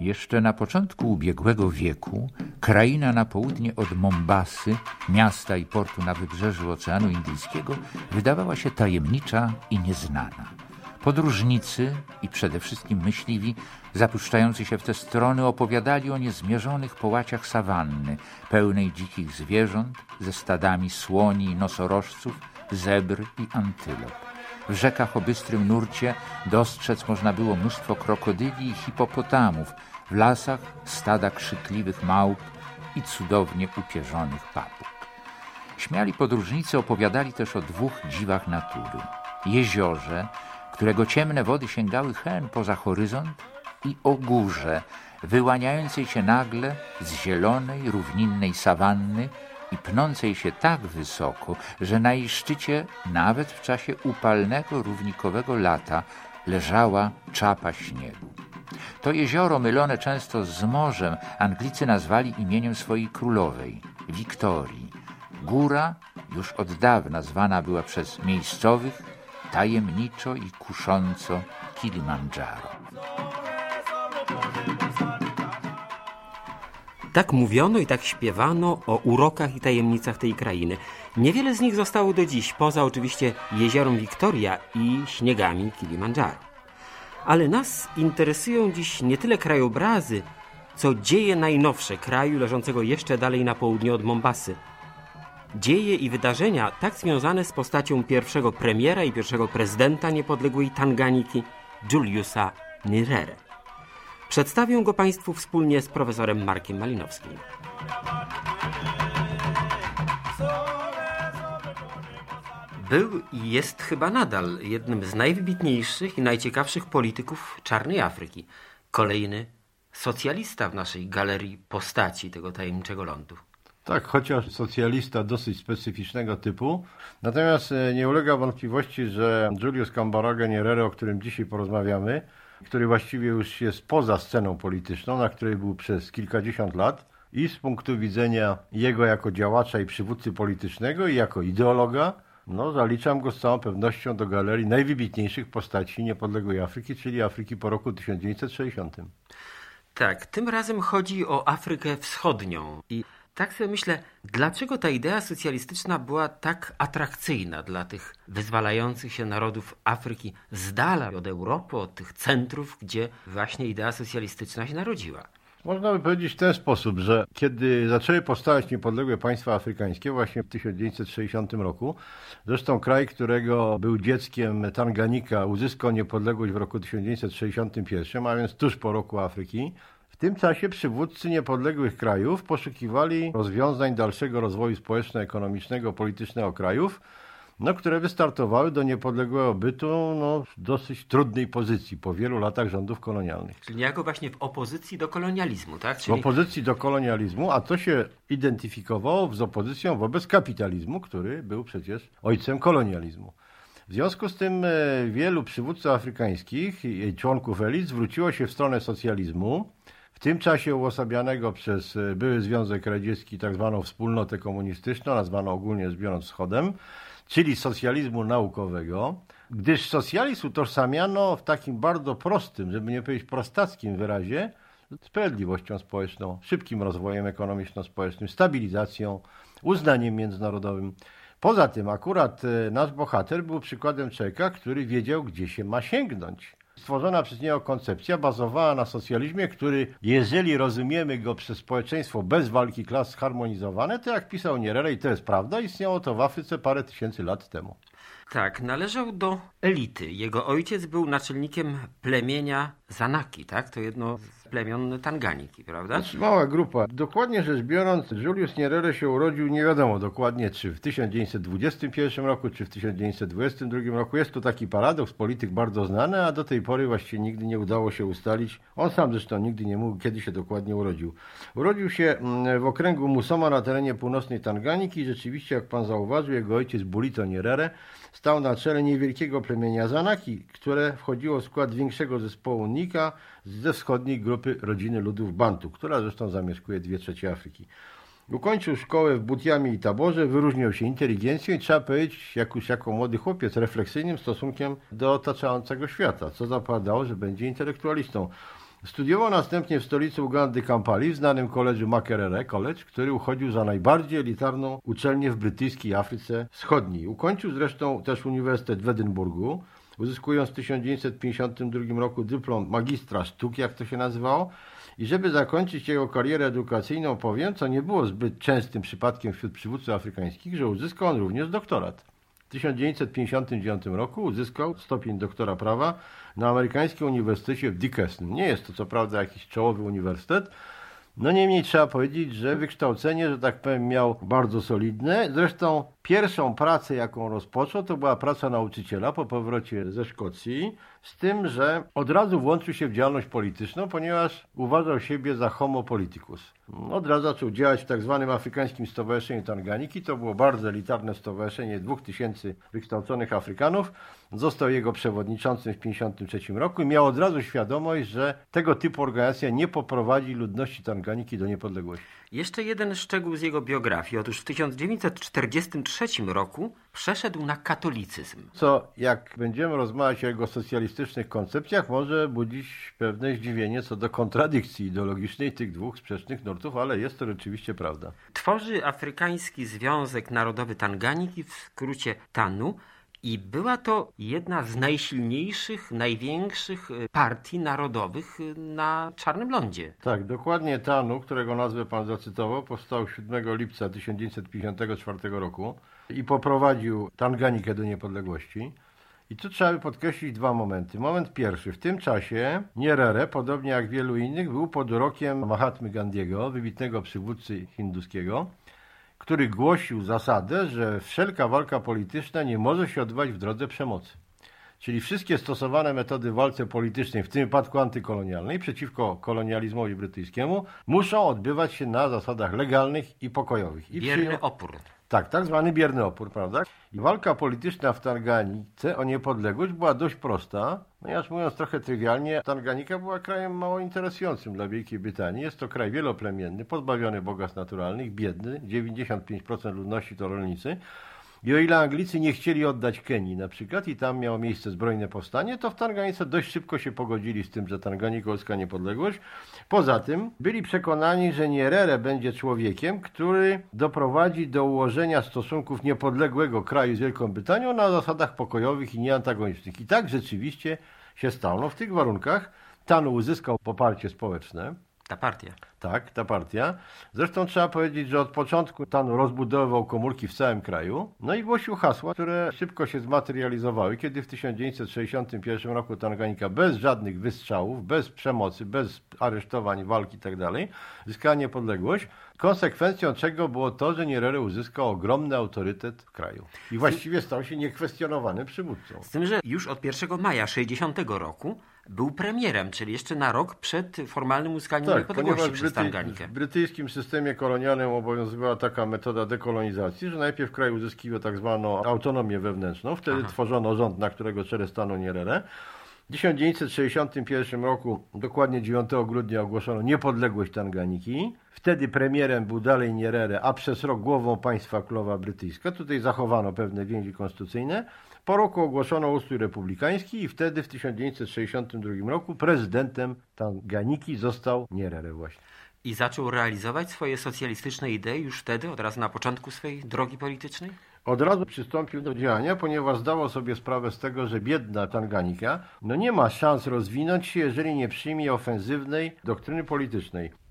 Jeszcze na początku ubiegłego wieku kraina na południe od Mombasy, miasta i portu na wybrzeżu Oceanu Indyjskiego, wydawała się tajemnicza i nieznana. Podróżnicy i przede wszystkim myśliwi, zapuszczający się w te strony, opowiadali o niezmierzonych połaciach sawanny, pełnej dzikich zwierząt, ze stadami słoni i nosorożców, zebr i antylop. W rzekach o bystrym nurcie dostrzec można było mnóstwo krokodyli i hipopotamów, w lasach stada krzykliwych małp i cudownie upierzonych papug. Śmiali podróżnicy opowiadali też o dwóch dziwach natury. Jeziorze, którego ciemne wody sięgały hen poza horyzont i o górze, wyłaniającej się nagle z zielonej, równinnej sawanny i pnącej się tak wysoko, że na jej szczycie nawet w czasie upalnego, równikowego lata leżała czapa śniegu. To jezioro mylone często z morzem Anglicy nazwali imieniem swojej królowej, Wiktorii. Góra już od dawna zwana była przez miejscowych tajemniczo i kusząco Kilimandżaro. Tak mówiono i tak śpiewano o urokach i tajemnicach tej krainy. Niewiele z nich zostało do dziś, poza oczywiście jeziorem Wiktoria i śniegami Kilimandżaro. Ale nas interesują dziś nie tyle krajobrazy, co dzieje najnowsze kraju leżącego jeszcze dalej na południe od Mombasy. Dzieje i wydarzenia tak związane z postacią pierwszego premiera i pierwszego prezydenta niepodległej Tanganiki, Juliusa Nyerere. Przedstawię go Państwu wspólnie z profesorem Markiem Malinowskim. Był i jest chyba nadal jednym z najwybitniejszych i najciekawszych polityków czarnej Afryki. Kolejny socjalista w naszej galerii postaci tego tajemniczego lądu. Tak, chociaż socjalista dosyć specyficznego typu. Natomiast e, nie ulega wątpliwości, że Julius Cambaraga Nyerere, o którym dzisiaj porozmawiamy, który właściwie już jest poza sceną polityczną, na której był przez kilkadziesiąt lat i z punktu widzenia jego jako działacza i przywódcy politycznego i jako ideologa, no zaliczam go z całą pewnością do galerii najwybitniejszych postaci niepodległej Afryki, czyli Afryki po roku 1960. Tak, tym razem chodzi o Afrykę Wschodnią i tak sobie myślę, dlaczego ta idea socjalistyczna była tak atrakcyjna dla tych wyzwalających się narodów Afryki z dala od Europy, od tych centrów, gdzie właśnie idea socjalistyczna się narodziła. Można by powiedzieć w ten sposób, że kiedy zaczęły powstawać niepodległe państwa afrykańskie właśnie w 1960 roku, zresztą kraj, którego był dzieckiem Tanganika, uzyskał niepodległość w roku 1961, a więc tuż po roku Afryki, w tym czasie przywódcy niepodległych krajów poszukiwali rozwiązań dalszego rozwoju społeczno-ekonomicznego, politycznego krajów, no, które wystartowały do niepodległego bytu no, w dosyć trudnej pozycji po wielu latach rządów kolonialnych. Czyli niejako właśnie w opozycji do kolonializmu, tak? Czyli... W opozycji do kolonializmu, a to się identyfikowało z opozycją wobec kapitalizmu, który był przecież ojcem kolonializmu. W związku z tym e, wielu przywódców afrykańskich i członków elit zwróciło się w stronę socjalizmu, w tym czasie uosabianego przez e, były Związek Radziecki tak zwaną wspólnotę komunistyczną, nazwaną ogólnie biorąc Wschodem, czyli socjalizmu naukowego, gdyż socjalizm utożsamiano w takim bardzo prostym, żeby nie powiedzieć prostackim wyrazie, sprawiedliwością społeczną, szybkim rozwojem ekonomiczno-społecznym, stabilizacją, uznaniem międzynarodowym. Poza tym akurat e, nasz bohater był przykładem człowieka, który wiedział, gdzie się ma sięgnąć. Stworzona przez niego koncepcja bazowała na socjalizmie, który, jeżeli rozumiemy go przez społeczeństwo bez walki klas zharmonizowane, to jak pisał Nierere, i to jest prawda, istniało to w Afryce parę tysięcy lat temu. Tak, należał do elity. Jego ojciec był naczelnikiem plemienia Zanaki, tak? To jedno z plemion Tanganiki, prawda? Mała grupa. Dokładnie rzecz biorąc, Julius Nyerere się urodził nie wiadomo dokładnie, czy w 1921 roku, czy w 1922 roku. Jest to taki paradoks, polityk bardzo znany, a do tej pory właściwie nigdy nie udało się ustalić. On sam zresztą nigdy nie mógł, kiedy się dokładnie urodził. Urodził się mm, w okręgu Musoma na terenie północnej Tanganiki rzeczywiście, jak pan zauważył, jego ojciec Bulito Nyerere stał na czele niewielkiego plemienia Zanaki, które wchodziło w skład większego zespołu Nika ze wschodniej grupy rodziny ludów Bantu, która zresztą zamieszkuje dwie trzecie Afryki. Ukończył szkołę w Butiamie i Taborze, wyróżniał się inteligencją i trzeba powiedzieć, jak już jako młody chłopiec, refleksyjnym stosunkiem do otaczającego świata, co zapowiadało, że będzie intelektualistą. Studiował następnie w stolicy Ugandy Kampali w znanym koledżu Makerere College, który uchodził za najbardziej elitarną uczelnię w brytyjskiej Afryce Wschodniej. Ukończył zresztą też Uniwersytet w Edynburgu, uzyskując w 1952 roku dyplom magistra sztuk, jak to się nazywało. I żeby zakończyć jego karierę edukacyjną, powiem, co nie było zbyt częstym przypadkiem wśród przywódców afrykańskich, że uzyskał on również doktorat. W 1959 roku uzyskał stopień doktora prawa na amerykańskim uniwersytecie w Dickinson. Nie jest to co prawda jakiś czołowy uniwersytet, no niemniej trzeba powiedzieć, że wykształcenie, że tak powiem, miał bardzo solidne. Zresztą pierwszą pracę, jaką rozpoczął, to była praca nauczyciela po powrocie ze Szkocji, z tym, że od razu włączył się w działalność polityczną, ponieważ uważał siebie za homo politicus. Od razu zaczął działać w tak zwanym Afrykańskim Stowarzyszeniu Tanganiki. To było bardzo elitarne stowarzyszenie dwóch tysięcy wykształconych Afrykanów. Został jego przewodniczącym w 1953 roku i miał od razu świadomość, że tego typu organizacja nie poprowadzi ludności Tanganiki do niepodległości. Jeszcze jeden szczegół z jego biografii. Otóż w 1943 roku przeszedł na katolicyzm. Co, jak będziemy rozmawiać o jego socjalistycznych koncepcjach, może budzić pewne zdziwienie co do kontradykcji ideologicznej tych dwóch sprzecznych nurtów, ale jest to rzeczywiście prawda. Tworzy Afrykański Związek Narodowy Tanganiki, w skrócie TANU, i była to jedna z najsilniejszych, największych y, partii narodowych y, na Czarnym Lądzie. Tak, dokładnie TANU, którego nazwę pan zacytował, powstał 7 lipca 1954 roku i poprowadził Tanganikę do niepodległości. I tu trzeba by podkreślić dwa momenty. Moment pierwszy. W tym czasie Nyerere, podobnie jak wielu innych, był pod urokiem Mahatmy Gandiego, wybitnego przywódcy hinduskiego, który głosił zasadę, że wszelka walka polityczna nie może się odbywać w drodze przemocy. Czyli wszystkie stosowane metody w walce politycznej, w tym wypadku antykolonialnej, przeciwko kolonializmowi brytyjskiemu, muszą odbywać się na zasadach legalnych i pokojowych. I Bierny przyjął... opór. Tak, tak zwany bierny opór, prawda? I walka polityczna w Tanganice o niepodległość była dość prosta, ponieważ mówiąc trochę trywialnie, Tanganika była krajem mało interesującym dla Wielkiej Brytanii. Jest to kraj wieloplemienny, pozbawiony bogactw naturalnych, biedny, 95% ludności to rolnicy. I o ile Anglicy nie chcieli oddać Kenii na przykład i tam miało miejsce zbrojne powstanie, to w Tanganice dość szybko się pogodzili z tym, że Tanganika uzyska niepodległość. Poza tym byli przekonani, że Nyerere będzie człowiekiem, który doprowadzi do ułożenia stosunków niepodległego kraju z Wielką Brytanią na zasadach pokojowych i nieantagonicznych. I tak rzeczywiście się stało. No w tych warunkach Tanu uzyskał poparcie społeczne. Ta partia. Tak, ta partia. Zresztą trzeba powiedzieć, że od początku Tan rozbudowywał komórki w całym kraju, no i głosił hasła, które szybko się zmaterializowały, kiedy w 1961 roku Tanganika bez żadnych wystrzałów, bez przemocy, bez aresztowań, walki itd. Tak zyskała niepodległość, konsekwencją czego było to, że Nyerere uzyskał ogromny autorytet w kraju i właściwie stał się niekwestionowanym przywódcą. Z tym, że już od 1 maja 60 roku był premierem, czyli jeszcze na rok przed formalnym uzyskaniem tak, niepodległości przez Tanganikę. W brytyjskim systemie kolonialnym obowiązywała taka metoda dekolonizacji, że najpierw kraj uzyskiwał tak zwaną autonomię wewnętrzną, wtedy Aha. tworzono rząd, na którego czele stanął Nyerere. W 1961 roku, dokładnie 9 grudnia, ogłoszono niepodległość Tanganiki. Wtedy premierem był dalej Nyerere, a przez rok głową państwa królowa brytyjska. Tutaj zachowano pewne więzi konstytucyjne. Po roku ogłoszono ustrój republikański i wtedy w 1962 roku prezydentem Tanganiki został Nyerere właśnie. I zaczął realizować swoje socjalistyczne idee już wtedy, od razu na początku swojej drogi politycznej? Od razu przystąpił do działania, ponieważ zdawał sobie sprawę z tego, że biedna Tanganika no nie ma szans rozwinąć się, jeżeli nie przyjmie ofensywnej doktryny politycznej.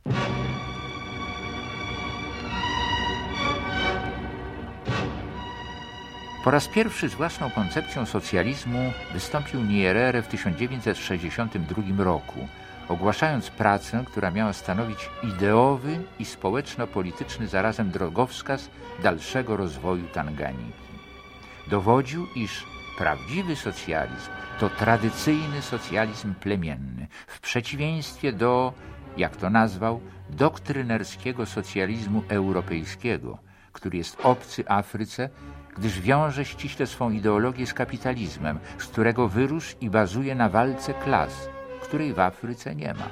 Po raz pierwszy z własną koncepcją socjalizmu wystąpił Nyerere w 1962 roku, ogłaszając pracę, która miała stanowić ideowy i społeczno-polityczny zarazem drogowskaz dalszego rozwoju Tanganiki. Dowodził, iż prawdziwy socjalizm to tradycyjny socjalizm plemienny, w przeciwieństwie do, jak to nazwał, doktrynerskiego socjalizmu europejskiego, który jest obcy Afryce gdyż wiąże ściśle swą ideologię z kapitalizmem, z którego wyrósł i bazuje na walce klas, której w Afryce nie ma.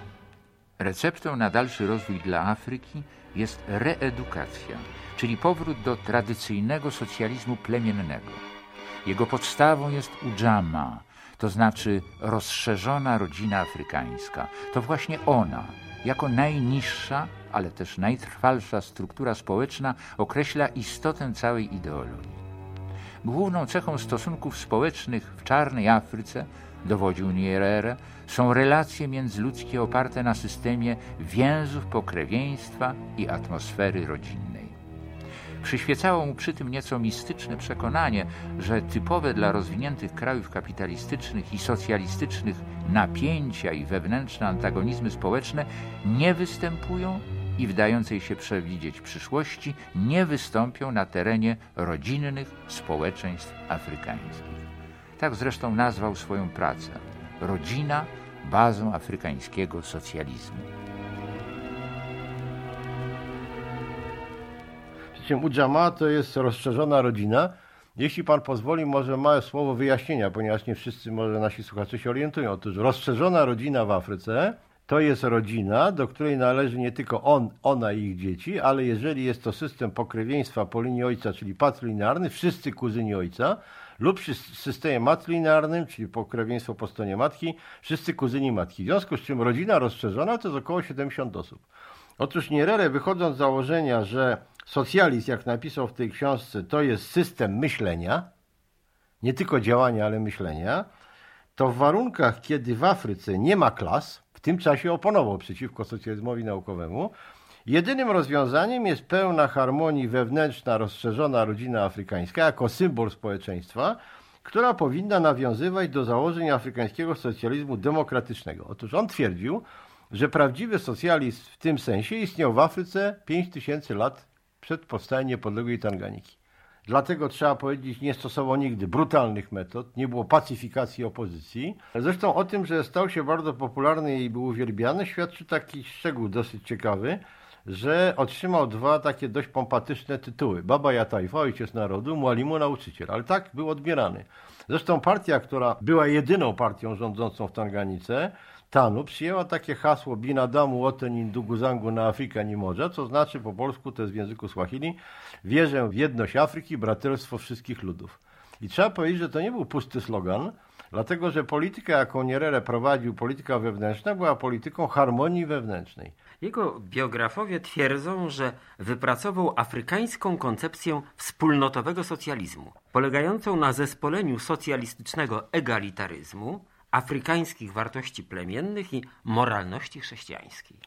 Receptą na dalszy rozwój dla Afryki jest reedukacja, czyli powrót do tradycyjnego socjalizmu plemiennego. Jego podstawą jest udżama, to znaczy rozszerzona rodzina afrykańska. To właśnie ona, jako najniższa, ale też najtrwalsza struktura społeczna, określa istotę całej ideologii. Główną cechą stosunków społecznych w czarnej Afryce, dowodził Nyerere, są relacje międzyludzkie oparte na systemie więzów pokrewieństwa i atmosfery rodzinnej. Przyświecało mu przy tym nieco mistyczne przekonanie, że typowe dla rozwiniętych krajów kapitalistycznych i socjalistycznych napięcia i wewnętrzne antagonizmy społeczne nie występują i w dającej się przewidzieć przyszłości nie wystąpią na terenie rodzinnych społeczeństw afrykańskich. Tak zresztą nazwał swoją pracę. Rodzina bazą afrykańskiego socjalizmu. Przy czym Udżama to jest rozszerzona rodzina. Jeśli pan pozwoli, może małe słowo wyjaśnienia, ponieważ nie wszyscy może nasi słuchacze się orientują. Otóż rozszerzona rodzina w Afryce to jest rodzina, do której należy nie tylko on, ona i ich dzieci, ale jeżeli jest to system pokrewieństwa po linii ojca, czyli patrilinearny, wszyscy kuzyni ojca, lub w systemie matrilinearnym, czyli pokrewieństwo po stronie matki, wszyscy kuzyni matki. W związku z czym rodzina rozszerzona to jest około 70 osób. Otóż Nyerere wychodząc z założenia, że socjalizm, jak napisał w tej książce, to jest system myślenia, nie tylko działania, ale myślenia, to w warunkach, kiedy w Afryce nie ma klas, w tym czasie oponował przeciwko socjalizmowi naukowemu, jedynym rozwiązaniem jest pełna harmonii wewnętrzna, rozszerzona rodzina afrykańska jako symbol społeczeństwa, która powinna nawiązywać do założeń afrykańskiego socjalizmu demokratycznego. Otóż on twierdził, że prawdziwy socjalizm w tym sensie istniał w Afryce 5000 lat przed powstaniem niepodległej Tanganiki. Dlatego trzeba powiedzieć, nie stosował nigdy brutalnych metod, nie było pacyfikacji opozycji. Zresztą o tym, że stał się bardzo popularny i był uwielbiany, świadczy taki szczegół dosyć ciekawy, że otrzymał dwa takie dość pompatyczne tytuły. Baba Jatajfa, ojciec narodu, Mualimu, nauczyciel. Ale tak był odbierany. Zresztą partia, która była jedyną partią rządzącą w Tanganice, Tanu przyjęła takie hasło Binadamu Woten Induguzangu na Afryka nie może, co znaczy po polsku, to jest w języku Swahili, wierzę w jedność Afryki, braterstwo wszystkich ludów. I trzeba powiedzieć, że to nie był pusty slogan, dlatego że polityka, jaką Nyerere prowadził, polityka wewnętrzna, była polityką harmonii wewnętrznej. Jego biografowie twierdzą, że wypracował afrykańską koncepcję wspólnotowego socjalizmu, polegającą na zespoleniu socjalistycznego egalitaryzmu, afrykańskich wartości plemiennych i moralności chrześcijańskiej.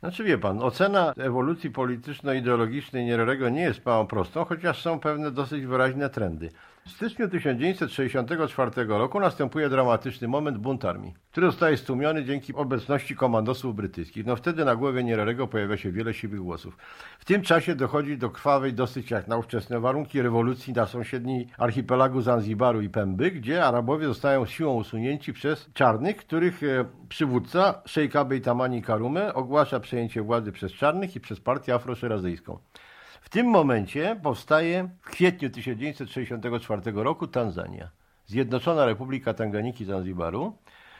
Znaczy wie pan, ocena ewolucji polityczno-ideologicznej Nierorego nie jest małą prostą, chociaż są pewne dosyć wyraźne trendy. W styczniu 1964 roku następuje dramatyczny moment bunt armii, który zostaje stłumiony dzięki obecności komandosów brytyjskich. No wtedy na głowie Nierorego pojawia się wiele siwych głosów. W tym czasie dochodzi do krwawej, dosyć jak na ówczesne warunki, rewolucji na sąsiedniej archipelagu Zanzibaru i Pemby, gdzie Arabowie zostają siłą usunięci przez czarnych, których e, przywódca, szejka Bejtamani Karume, ogłasza przejęcie władzy przez czarnych i przez partię afroszerazyjską. W tym momencie powstaje w kwietniu 1964 roku Tanzania, Zjednoczona Republika Tanganiki Zanzibaru,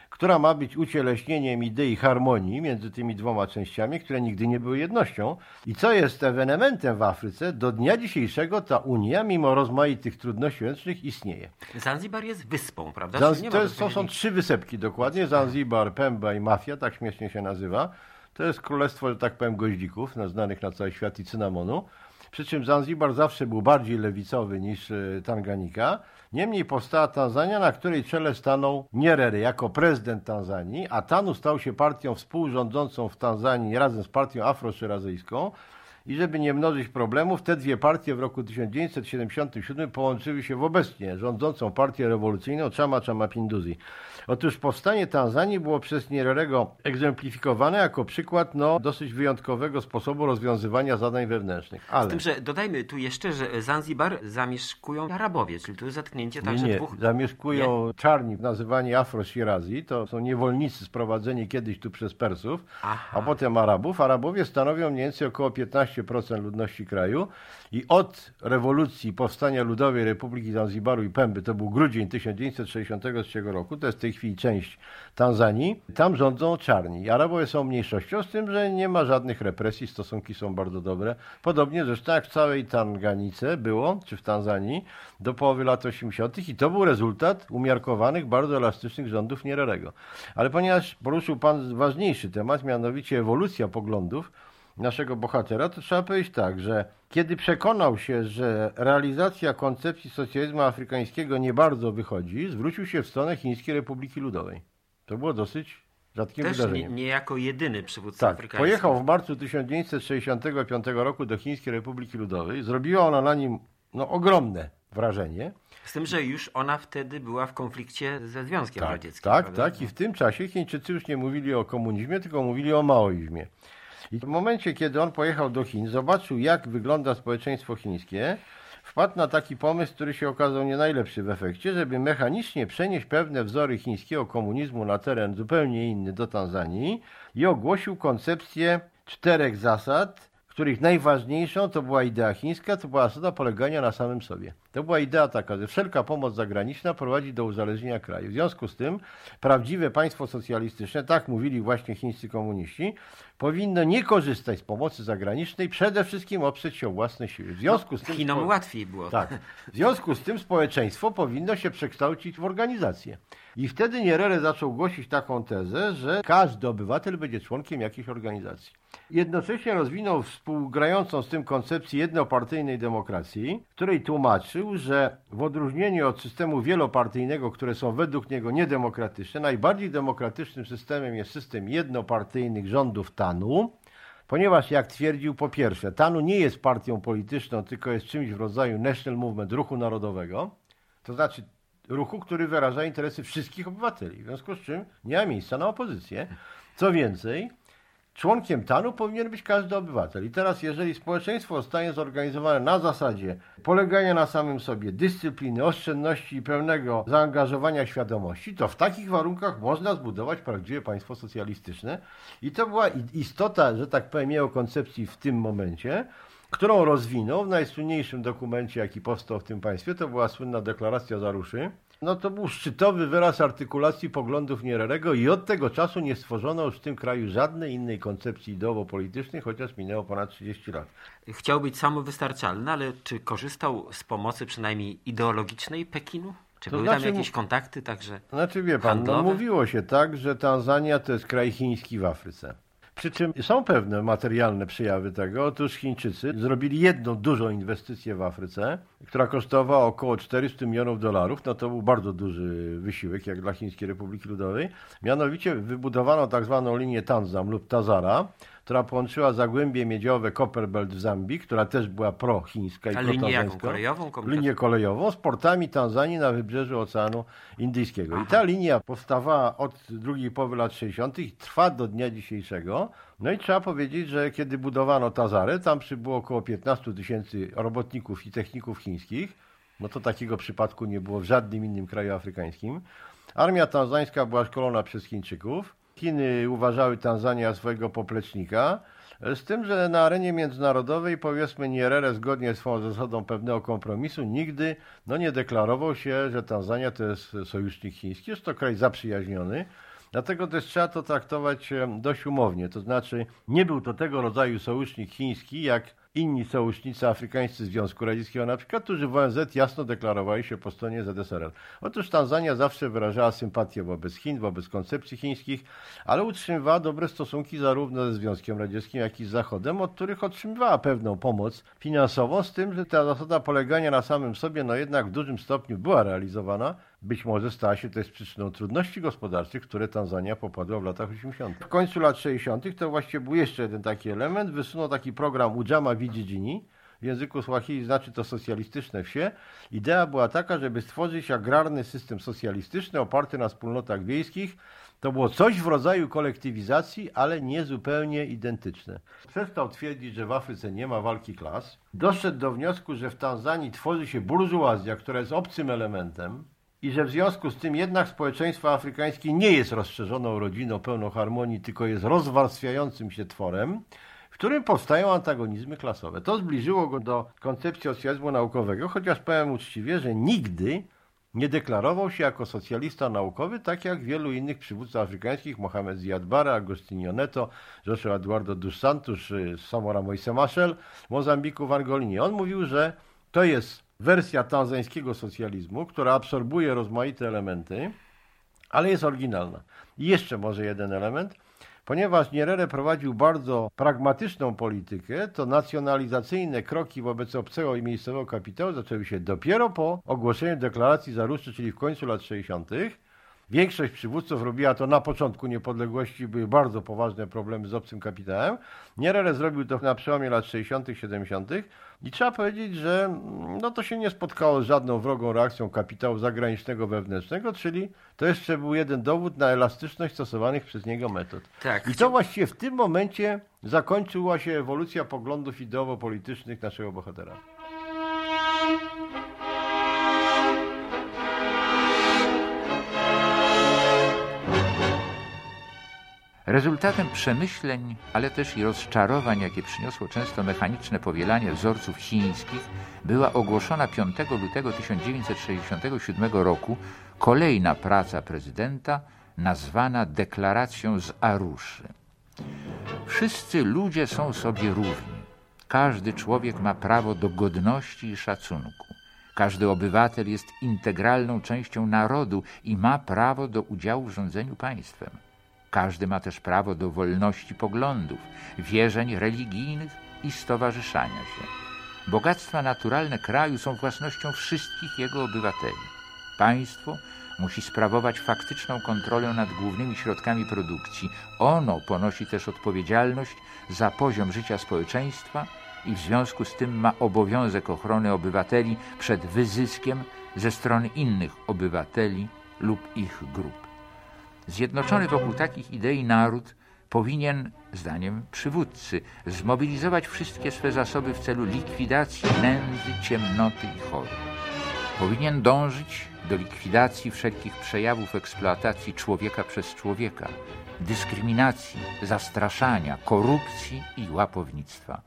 która ma być ucieleśnieniem idei harmonii między tymi dwoma częściami, które nigdy nie były jednością. I co jest ewenementem w Afryce, do dnia dzisiejszego ta Unia, mimo rozmaitych trudności wewnętrznych, istnieje. Zanzibar jest wyspą, prawda? Zanz to, jest, to są trzy wysepki dokładnie, Zanzibar, Pemba i Mafia, tak śmiesznie się nazywa. To jest królestwo, że tak powiem, goździków, znanych na cały świat i cynamonu. Przy czym Zanzibar zawsze był bardziej lewicowy niż e, Tanganika. Niemniej powstała Tanzania, na której czele stanął Nyerere jako prezydent Tanzanii, a Tanu stał się partią współrządzącą w Tanzanii razem z partią afroszyrazyjską. I żeby nie mnożyć problemów, te dwie partie w roku 1977 połączyły się w obecnie rządzącą partię rewolucyjną Chama Chama Pinduzi. Otóż powstanie Tanzanii było przez Nyererego egzemplifikowane jako przykład no, dosyć wyjątkowego sposobu rozwiązywania zadań wewnętrznych. Ale... Z tym, że dodajmy tu jeszcze, że Zanzibar zamieszkują Arabowie, czyli tu jest zatknięcie także nie, nie. dwóch... zamieszkują nie? czarni, nazywani Afro-Shirazi, to są niewolnicy sprowadzeni kiedyś tu przez Persów, Aha. a potem Arabów. Arabowie stanowią mniej więcej około 15 15% ludności kraju i od rewolucji powstania Ludowej Republiki Zanzibaru i Pemby, to był grudzień 1963 roku, to jest w tej chwili część Tanzanii, tam rządzą czarni. Arabowie są mniejszością, z tym, że nie ma żadnych represji, stosunki są bardzo dobre. Podobnie zresztą jak w całej Tanganice było, czy w Tanzanii, do połowy lat 80. i to był rezultat umiarkowanych, bardzo elastycznych rządów Nyererego. Ale ponieważ poruszył Pan ważniejszy temat, mianowicie ewolucja poglądów naszego bohatera, to trzeba powiedzieć tak, że kiedy przekonał się, że realizacja koncepcji socjalizmu afrykańskiego nie bardzo wychodzi, zwrócił się w stronę Chińskiej Republiki Ludowej. To było dosyć rzadkim Też nie, wydarzeniem. nie jako jedyny przywódca Tak, afrykański. pojechał w marcu 1965 roku do Chińskiej Republiki Ludowej. Zrobiła ona na nim no, ogromne wrażenie. Z tym, że już ona wtedy była w konflikcie ze Związkiem Tak, Radzieckim. tak, prawda? tak. I w tym czasie Chińczycy już nie mówili o komunizmie, tylko mówili o maoizmie. I w momencie, kiedy on pojechał do Chin, zobaczył, jak wygląda społeczeństwo chińskie, wpadł na taki pomysł, który się okazał nie najlepszy w efekcie, żeby mechanicznie przenieść pewne wzory chińskiego komunizmu na teren zupełnie inny do Tanzanii i ogłosił koncepcję czterech zasad, których najważniejszą to była idea chińska, to była zasada polegania na samym sobie. To była idea taka, że wszelka pomoc zagraniczna prowadzi do uzależnienia kraju. W związku z tym prawdziwe państwo socjalistyczne, tak mówili właśnie chińscy komuniści, powinno nie korzystać z pomocy zagranicznej, przede wszystkim oprzeć się o własne siły. W związku z tym Chinom łatwiej było. tak. W związku z tym społeczeństwo powinno się przekształcić w organizację. I wtedy Nyerere zaczął głosić taką tezę, że każdy obywatel będzie członkiem jakiejś organizacji. Jednocześnie rozwinął współgrającą z tym koncepcję jednopartyjnej demokracji, której tłumaczył, że w odróżnieniu od systemu wielopartyjnego, które są według niego niedemokratyczne, najbardziej demokratycznym systemem jest system jednopartyjnych rządów TANU, Ponieważ, jak twierdził, po pierwsze, TANU nie jest partią polityczną, tylko jest czymś w rodzaju National Movement, ruchu narodowego, to znaczy ruchu, który wyraża interesy wszystkich obywateli, w związku z czym nie ma miejsca na opozycję. Co więcej, członkiem TANU powinien być każdy obywatel. I teraz, jeżeli społeczeństwo zostanie zorganizowane na zasadzie polegania na samym sobie, dyscypliny, oszczędności i pełnego zaangażowania świadomości, to w takich warunkach można zbudować prawdziwe państwo socjalistyczne. I to była istota, że tak powiem, jego koncepcji w tym momencie, którą rozwinął w najsłynniejszym dokumencie, jaki powstał w tym państwie, to była słynna deklaracja Zaruszy. No to był szczytowy wyraz artykulacji poglądów Nyererego i od tego czasu nie stworzono już w tym kraju żadnej innej koncepcji ideowo-politycznej, chociaż minęło ponad 30 lat. Chciał być samowystarczalny, ale czy korzystał z pomocy przynajmniej ideologicznej Pekinu? Czy To były znaczy tam jakieś kontakty także? Znaczy wie pan, no, mówiło się tak, że Tanzania to jest kraj chiński w Afryce. Przy czym są pewne materialne przejawy tego. Otóż Chińczycy zrobili jedną dużą inwestycję w Afryce, która kosztowała około 400 milionów dolarów. No to był bardzo duży wysiłek, jak dla Chińskiej Republiki Ludowej. Mianowicie wybudowano tak zwaną linię Tanzam lub Tazara, która połączyła Zagłębie Miedziowe Copperbelt w Zambii, która też była prochińska i A linię jaką? protanzańska. Kolejową? Linię kolejową z portami Tanzanii na wybrzeżu Oceanu Indyjskiego. I ta linia powstawała od drugiej połowy lat 60. i trwa do dnia dzisiejszego. No i trzeba powiedzieć, że kiedy budowano Tazarę, tam przybyło około 15 tysięcy robotników i techników chińskich. No to takiego przypadku nie było w żadnym innym kraju afrykańskim. Armia tanzańska była szkolona przez Chińczyków. Chiny uważały Tanzanię za swojego poplecznika. Z tym, że na arenie międzynarodowej, powiedzmy, Nyerere zgodnie z swoją zasadą pewnego kompromisu nigdy no, nie deklarował się, że Tanzania to jest sojusznik chiński. Jest to kraj zaprzyjaźniony. Dlatego też trzeba to traktować dość umownie. To znaczy, nie był to tego rodzaju sojusznik chiński, jak inni sojusznicy afrykańscy Związku Radzieckiego na przykład, którzy w ONZ jasno deklarowali się po stronie ZSRL. Otóż Tanzania zawsze wyrażała sympatię wobec Chin, wobec koncepcji chińskich, ale utrzymywała dobre stosunki zarówno ze Związkiem Radzieckim, jak i z Zachodem, od których otrzymywała pewną pomoc finansową, z tym, że ta zasada polegania na samym sobie, no jednak w dużym stopniu była realizowana. Być może stała się też przyczyną trudności gospodarczych, które Tanzania popadła w latach 80. W końcu lat 60. to właściwie był jeszcze jeden taki element. Wysunął taki program Ujama Vijijini. W języku Swahili znaczy to socjalistyczne wsie. Idea była taka, żeby stworzyć agrarny system socjalistyczny oparty na wspólnotach wiejskich. To było coś w rodzaju kolektywizacji, ale nie zupełnie identyczne. Przestał twierdzić, że w Afryce nie ma walki klas. Doszedł do wniosku, że w Tanzanii tworzy się burżuazja, która jest obcym elementem i że w związku z tym jednak społeczeństwo afrykańskie nie jest rozszerzoną rodziną pełną harmonii, tylko jest rozwarstwiającym się tworem. W którym powstają antagonizmy klasowe. To zbliżyło go do koncepcji socjalizmu naukowego, chociaż powiem uczciwie, że nigdy nie deklarował się jako socjalista naukowy, tak jak wielu innych przywódców afrykańskich, Mohamed Ziad Barre, Neto, Joshua Eduardo dos Santos, Samora Moise Machel, Mozambiku w Angolinie. On mówił, że to jest wersja tanzańskiego socjalizmu, która absorbuje rozmaite elementy, ale jest oryginalna. I jeszcze może jeden element – Ponieważ Nyerere prowadził bardzo pragmatyczną politykę, to nacjonalizacyjne kroki wobec obcego i miejscowego kapitału zaczęły się dopiero po ogłoszeniu deklaracji Zaruszczy, czyli w końcu lat 60. Większość przywódców robiła to na początku niepodległości, były bardzo poważne problemy z obcym kapitałem. Nyerere zrobił to na przełomie lat 60., 70. i trzeba powiedzieć, że mm, no to się nie spotkało z żadną wrogą reakcją kapitału zagranicznego, wewnętrznego, czyli to jeszcze był jeden dowód na elastyczność stosowanych przez niego metod. Tak. I to właściwie w tym momencie zakończyła się ewolucja poglądów ideowo-politycznych naszego bohatera. Rezultatem przemyśleń, ale też i rozczarowań, jakie przyniosło często mechaniczne powielanie wzorców chińskich, była ogłoszona 5 lutego 1967 roku kolejna praca prezydenta nazwana Deklaracją z Aruszy. Wszyscy ludzie są sobie równi. Każdy człowiek ma prawo do godności i szacunku. Każdy obywatel jest integralną częścią narodu i ma prawo do udziału w rządzeniu państwem. Każdy ma też prawo do wolności poglądów, wierzeń religijnych i stowarzyszania się. Bogactwa naturalne kraju są własnością wszystkich jego obywateli. Państwo musi sprawować faktyczną kontrolę nad głównymi środkami produkcji. Ono ponosi też odpowiedzialność za poziom życia społeczeństwa i w związku z tym ma obowiązek ochrony obywateli przed wyzyskiem ze strony innych obywateli lub ich grup. Zjednoczony wokół takich idei naród powinien, zdaniem przywódcy, zmobilizować wszystkie swe zasoby w celu likwidacji nędzy, ciemnoty i chorób. Powinien dążyć do likwidacji wszelkich przejawów eksploatacji człowieka przez człowieka, dyskryminacji, zastraszania, korupcji i łapownictwa.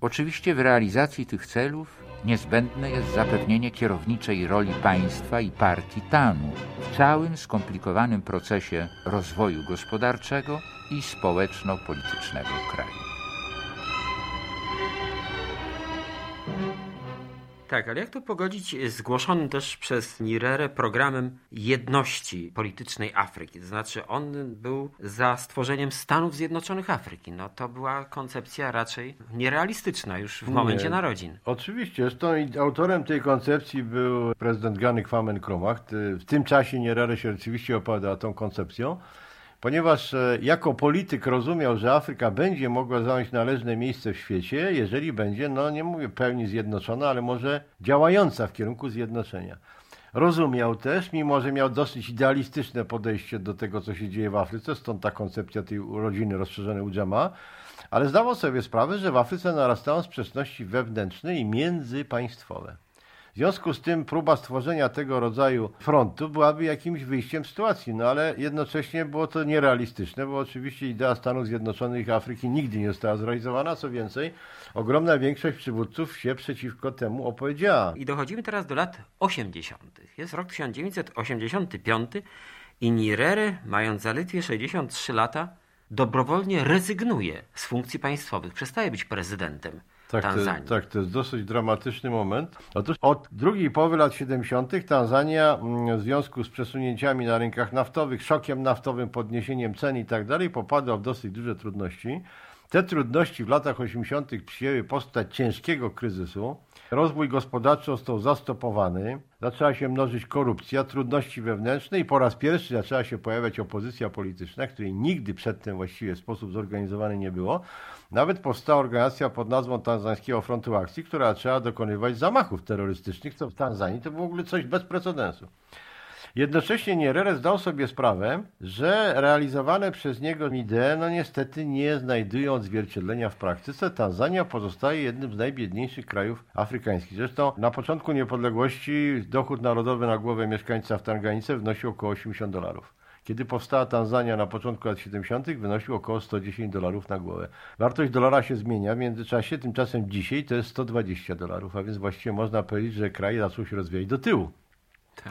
Oczywiście w realizacji tych celów niezbędne jest zapewnienie kierowniczej roli państwa i partii TANU w całym skomplikowanym procesie rozwoju gospodarczego i społeczno-politycznego kraju. Tak, ale jak to pogodzić z zgłoszonym też przez Nirere programem jedności politycznej Afryki? To znaczy on był za stworzeniem Stanów Zjednoczonych Afryki. No to była koncepcja raczej nierealistyczna już w momencie Nie. narodzin. Oczywiście, zresztą autorem tej koncepcji był prezydent Gany Kwame Nkrumah. W tym czasie Nierere się rzeczywiście opowiada tą koncepcją ponieważ e, jako polityk rozumiał, że Afryka będzie mogła zająć należne miejsce w świecie, jeżeli będzie, no nie mówię pełni zjednoczona, ale może działająca w kierunku zjednoczenia. Rozumiał też, mimo że miał dosyć idealistyczne podejście do tego, co się dzieje w Afryce, stąd ta koncepcja tej rodziny rozszerzonej Ujama, ale zdawał sobie sprawę, że w Afryce narastają sprzeczności wewnętrzne i międzypaństwowe. W związku z tym próba stworzenia tego rodzaju frontu byłaby jakimś wyjściem z sytuacji, no ale jednocześnie było to nierealistyczne, bo oczywiście idea Stanów Zjednoczonych Afryki nigdy nie została zrealizowana, co więcej, ogromna większość przywódców się przeciwko temu opowiedziała. I dochodzimy teraz do lat 80. Jest rok 1985 i Nyerere, mając zaledwie 63 lata, dobrowolnie rezygnuje z funkcji państwowych, przestaje być prezydentem. Tak, Tanzanii. To, tak, to jest dosyć dramatyczny moment. Otóż od drugiej połowy lat 70. Tanzania mm, w związku z przesunięciami na rynkach naftowych, szokiem naftowym, podniesieniem cen i tak dalej, popadła w dosyć duże trudności. Te trudności w latach 80. przyjęły postać ciężkiego kryzysu. Rozwój gospodarczy został zastopowany, zaczęła się mnożyć korupcja, trudności wewnętrzne i po raz pierwszy zaczęła się pojawiać opozycja polityczna, której nigdy przedtem właściwie w sposób zorganizowany nie było. Nawet powstała organizacja pod nazwą Tanzańskiego Frontu Akcji, która zaczęła dokonywać zamachów terrorystycznych, co w Tanzanii to było w ogóle coś bez precedensu. Jednocześnie Nyerere zdał sobie sprawę, że realizowane przez niego idee no niestety nie znajdują odzwierciedlenia w praktyce. Tanzania pozostaje jednym z najbiedniejszych krajów afrykańskich. Zresztą na początku niepodległości dochód narodowy na głowę mieszkańca w Tanganice wynosił około 80 dolarów. kiedy powstała Tanzania na początku lat 70., wynosił około 110 dolarów na głowę. Wartość dolara się zmienia w międzyczasie, tymczasem dzisiaj to jest 120 dolarów, a więc właściwie można powiedzieć, że kraj zaczął się rozwijać do tyłu.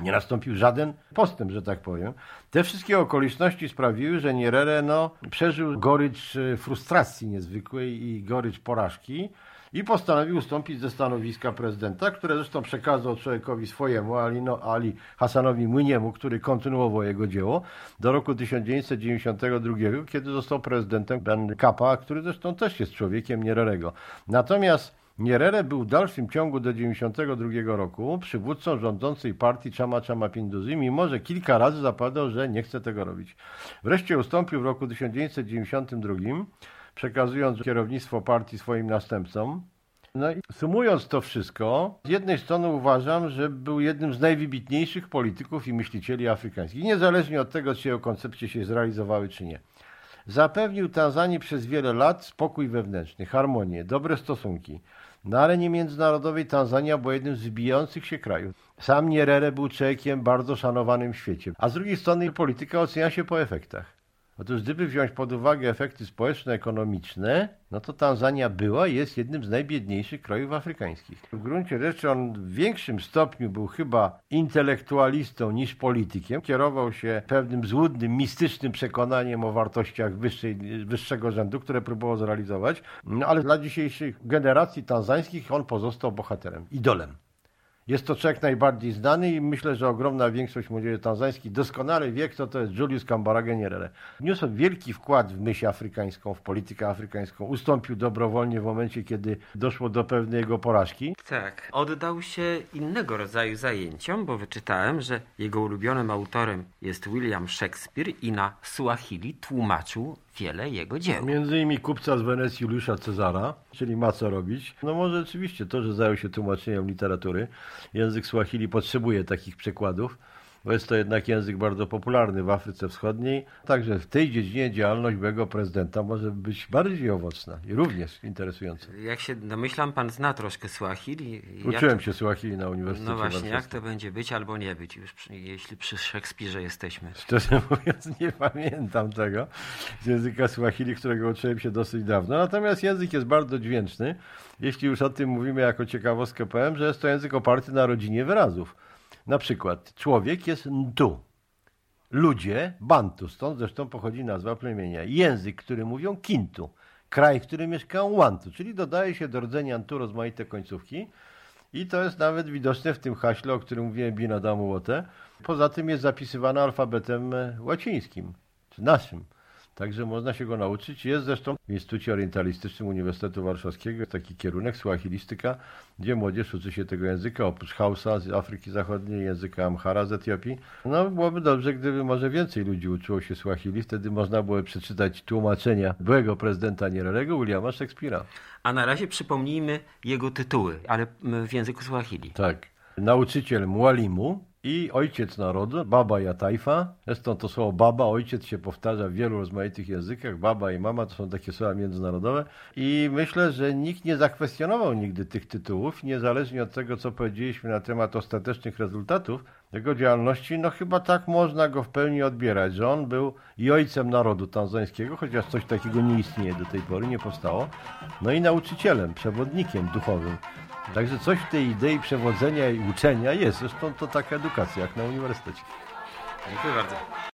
Nie nastąpił żaden postęp, że tak powiem. Te wszystkie okoliczności sprawiły, że Nyerere no, przeżył gorycz e, frustracji niezwykłej i gorycz porażki i postanowił ustąpić ze stanowiska prezydenta, które zresztą przekazał człowiekowi swojemu, Ali, no, Ali Hasanowi Młyniemu, który kontynuował jego dzieło, do roku 1992, kiedy został prezydentem Ben Kappa, który zresztą też jest człowiekiem Nyererego. Natomiast Nyerere był w dalszym ciągu do 1992 roku przywódcą rządzącej partii Chama Chama Pinduzi, mimo że kilka razy zapadał, że nie chce tego robić. Wreszcie ustąpił w roku 1992, przekazując kierownictwo partii swoim następcom. No i sumując to wszystko, z jednej strony uważam, że był jednym z najwybitniejszych polityków i myślicieli afrykańskich, niezależnie od tego, czy jego koncepcje się zrealizowały, czy nie. Zapewnił Tanzanii przez wiele lat spokój wewnętrzny, harmonię, dobre stosunki. Na arenie międzynarodowej Tanzania była jednym z wybijających się krajów. Sam Nyerere był człowiekiem bardzo szanowanym w świecie. A z drugiej strony polityka ocenia się po efektach. Otóż gdyby wziąć pod uwagę efekty społeczno-ekonomiczne, no to Tanzania była i jest jednym z najbiedniejszych krajów afrykańskich. W gruncie rzeczy on w większym stopniu był chyba intelektualistą niż politykiem. Kierował się pewnym złudnym, mistycznym przekonaniem o wartościach wyższej, wyższego rzędu, które próbował zrealizować, no ale dla dzisiejszych generacji tanzańskich on pozostał bohaterem, idolem. Jest to człowiek najbardziej znany i myślę, że ogromna większość młodzieży tanzańskiej doskonale wie, kto to jest Julius Kambarage Nyerere. Wniósł wielki wkład w myśl afrykańską, w politykę afrykańską. Ustąpił dobrowolnie w momencie, kiedy doszło do pewnej jego porażki. Tak. Oddał się innego rodzaju zajęciom, bo wyczytałem, że jego ulubionym autorem jest William Shakespeare i na Suahili tłumaczył wiele jego dzieł. Między innymi kupca z Wenecji Juliusza Cezara, czyli ma co robić. No może rzeczywiście to, że zajął się tłumaczeniem literatury. Język Swahili potrzebuje takich przekładów bo jest to jednak język bardzo popularny w Afryce Wschodniej. Także w tej dziedzinie działalność byłego prezydenta może być bardziej owocna i również interesująca. Jak się domyślam, pan zna troszkę Swahili. Uczyłem jak... się Swahili na Uniwersytecie No właśnie, jak to będzie być albo nie być, już przy, jeśli przy Szekspirze jesteśmy. Szczerze mówiąc, nie pamiętam tego z języka Swahili, którego uczyłem się dosyć dawno. Natomiast język jest bardzo dźwięczny. Jeśli już o tym mówimy jako ciekawostkę, powiem, że jest to język oparty na rodzinie wyrazów. Na przykład człowiek jest ntu. Ludzie, bantu, stąd zresztą pochodzi nazwa plemienia. Język, który mówią kintu. Kraj, w którym mieszkają wantu, czyli dodaje się do rdzenia ntu rozmaite końcówki. I to jest nawet widoczne w tym haśle, o którym mówiłem Binadamu Łote. Poza tym jest zapisywane alfabetem łacińskim, czy naszym. Także można się go nauczyć. Jest zresztą w Instytucie Orientalistycznym Uniwersytetu Warszawskiego taki kierunek suahilistyka, gdzie młodzież uczy się tego języka, oprócz Hausa z Afryki Zachodniej, języka Amhara z Etiopii. No byłoby dobrze, gdyby może więcej ludzi uczyło się suahili, wtedy można byłoby przeczytać tłumaczenia byłego prezydenta Nyererego, Williama Shakespeare'a. A na razie przypomnijmy jego tytuły, ale w języku suahili. Tak. Nauczyciel Mwalimu, i ojciec narodu, baba Jatajfa. Zresztą to słowo baba, ojciec się powtarza w wielu rozmaitych językach. Baba i mama to są takie słowa międzynarodowe. I myślę, że nikt nie zakwestionował nigdy tych tytułów, niezależnie od tego, co powiedzieliśmy na temat ostatecznych rezultatów jego działalności. No chyba tak można go w pełni odbierać, że on był i ojcem narodu tanzańskiego, chociaż coś takiego nie istnieje do tej pory, nie powstało. No i nauczycielem, przewodnikiem duchowym. Także coś w tej idei przewodzenia i uczenia jest. Zresztą to taka edukacja jak na uniwersytecie. Dziękuję bardzo.